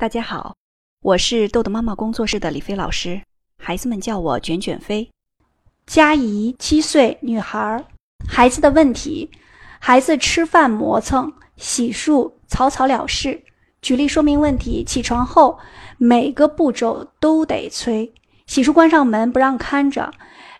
大家好，我是豆豆妈妈工作室的李飞老师，孩子们叫我卷卷飞。佳怡七岁女孩，孩子的问题：孩子吃饭磨蹭，洗漱草草了事。举例说明问题：起床后每个步骤都得催，洗漱关上门不让看着，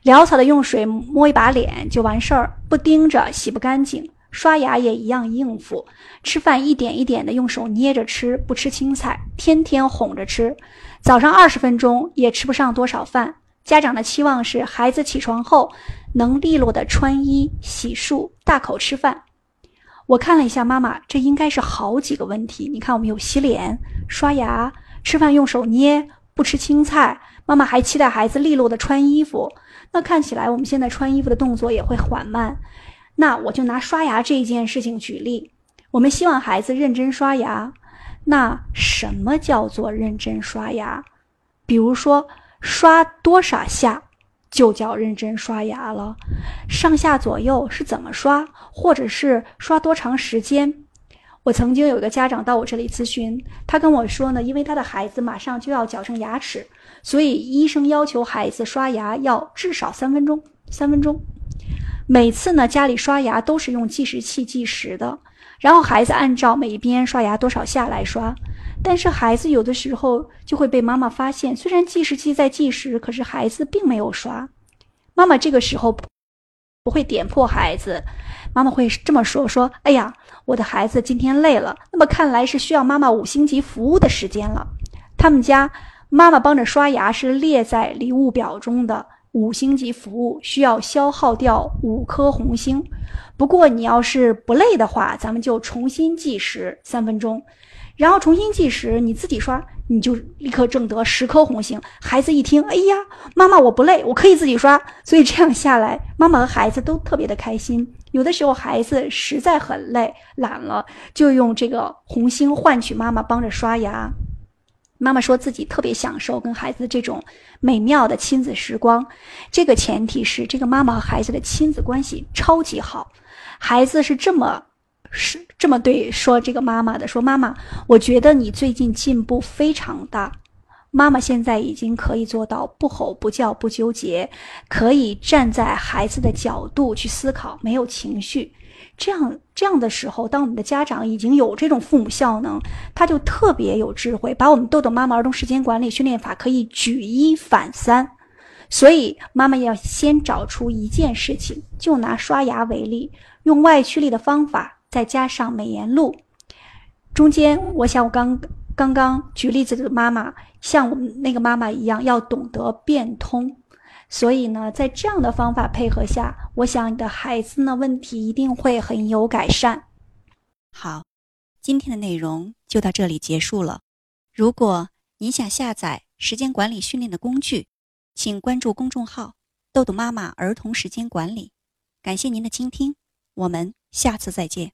潦草的用水摸一把脸就完事儿，不盯着洗不干净。刷牙也一样应付，吃饭一点一点的用手捏着吃，不吃青菜，天天哄着吃，早上二十分钟也吃不上多少饭。家长的期望是孩子起床后能利落的穿衣、洗漱、大口吃饭。我看了一下妈妈，这应该是好几个问题。你看，我们有洗脸、刷牙、吃饭用手捏，不吃青菜。妈妈还期待孩子利落的穿衣服，那看起来我们现在穿衣服的动作也会缓慢。那我就拿刷牙这件事情举例，我们希望孩子认真刷牙。那什么叫做认真刷牙？比如说刷多少下就叫认真刷牙了，上下左右是怎么刷，或者是刷多长时间？我曾经有一个家长到我这里咨询，他跟我说呢，因为他的孩子马上就要矫正牙齿，所以医生要求孩子刷牙要至少三分钟，三分钟。每次呢，家里刷牙都是用计时器计时的，然后孩子按照每边刷牙多少下来刷。但是孩子有的时候就会被妈妈发现，虽然计时器在计时，可是孩子并没有刷。妈妈这个时候不会点破孩子，妈妈会这么说：说，哎呀，我的孩子今天累了，那么看来是需要妈妈五星级服务的时间了。他们家妈妈帮着刷牙是列在礼物表中的。五星级服务需要消耗掉五颗红星，不过你要是不累的话，咱们就重新计时三分钟，然后重新计时，你自己刷，你就立刻挣得十颗红星。孩子一听，哎呀，妈妈我不累，我可以自己刷，所以这样下来，妈妈和孩子都特别的开心。有的时候孩子实在很累懒了，就用这个红星换取妈妈帮着刷牙。妈妈说自己特别享受跟孩子这种美妙的亲子时光，这个前提是这个妈妈和孩子的亲子关系超级好。孩子是这么是这么对说这个妈妈的：说妈妈，我觉得你最近进步非常大。妈妈现在已经可以做到不吼不叫不纠结，可以站在孩子的角度去思考，没有情绪。这样这样的时候，当我们的家长已经有这种父母效能，他就特别有智慧，把我们豆豆妈妈儿童时间管理训练法可以举一反三。所以妈妈要先找出一件事情，就拿刷牙为例，用外驱力的方法，再加上美颜露。中间，我想我刚刚刚举例子的妈妈，像我们那个妈妈一样，要懂得变通。所以呢，在这样的方法配合下，我想你的孩子呢问题一定会很有改善。好，今天的内容就到这里结束了。如果您想下载时间管理训练的工具，请关注公众号“豆豆妈妈儿童时间管理”。感谢您的倾听，我们下次再见。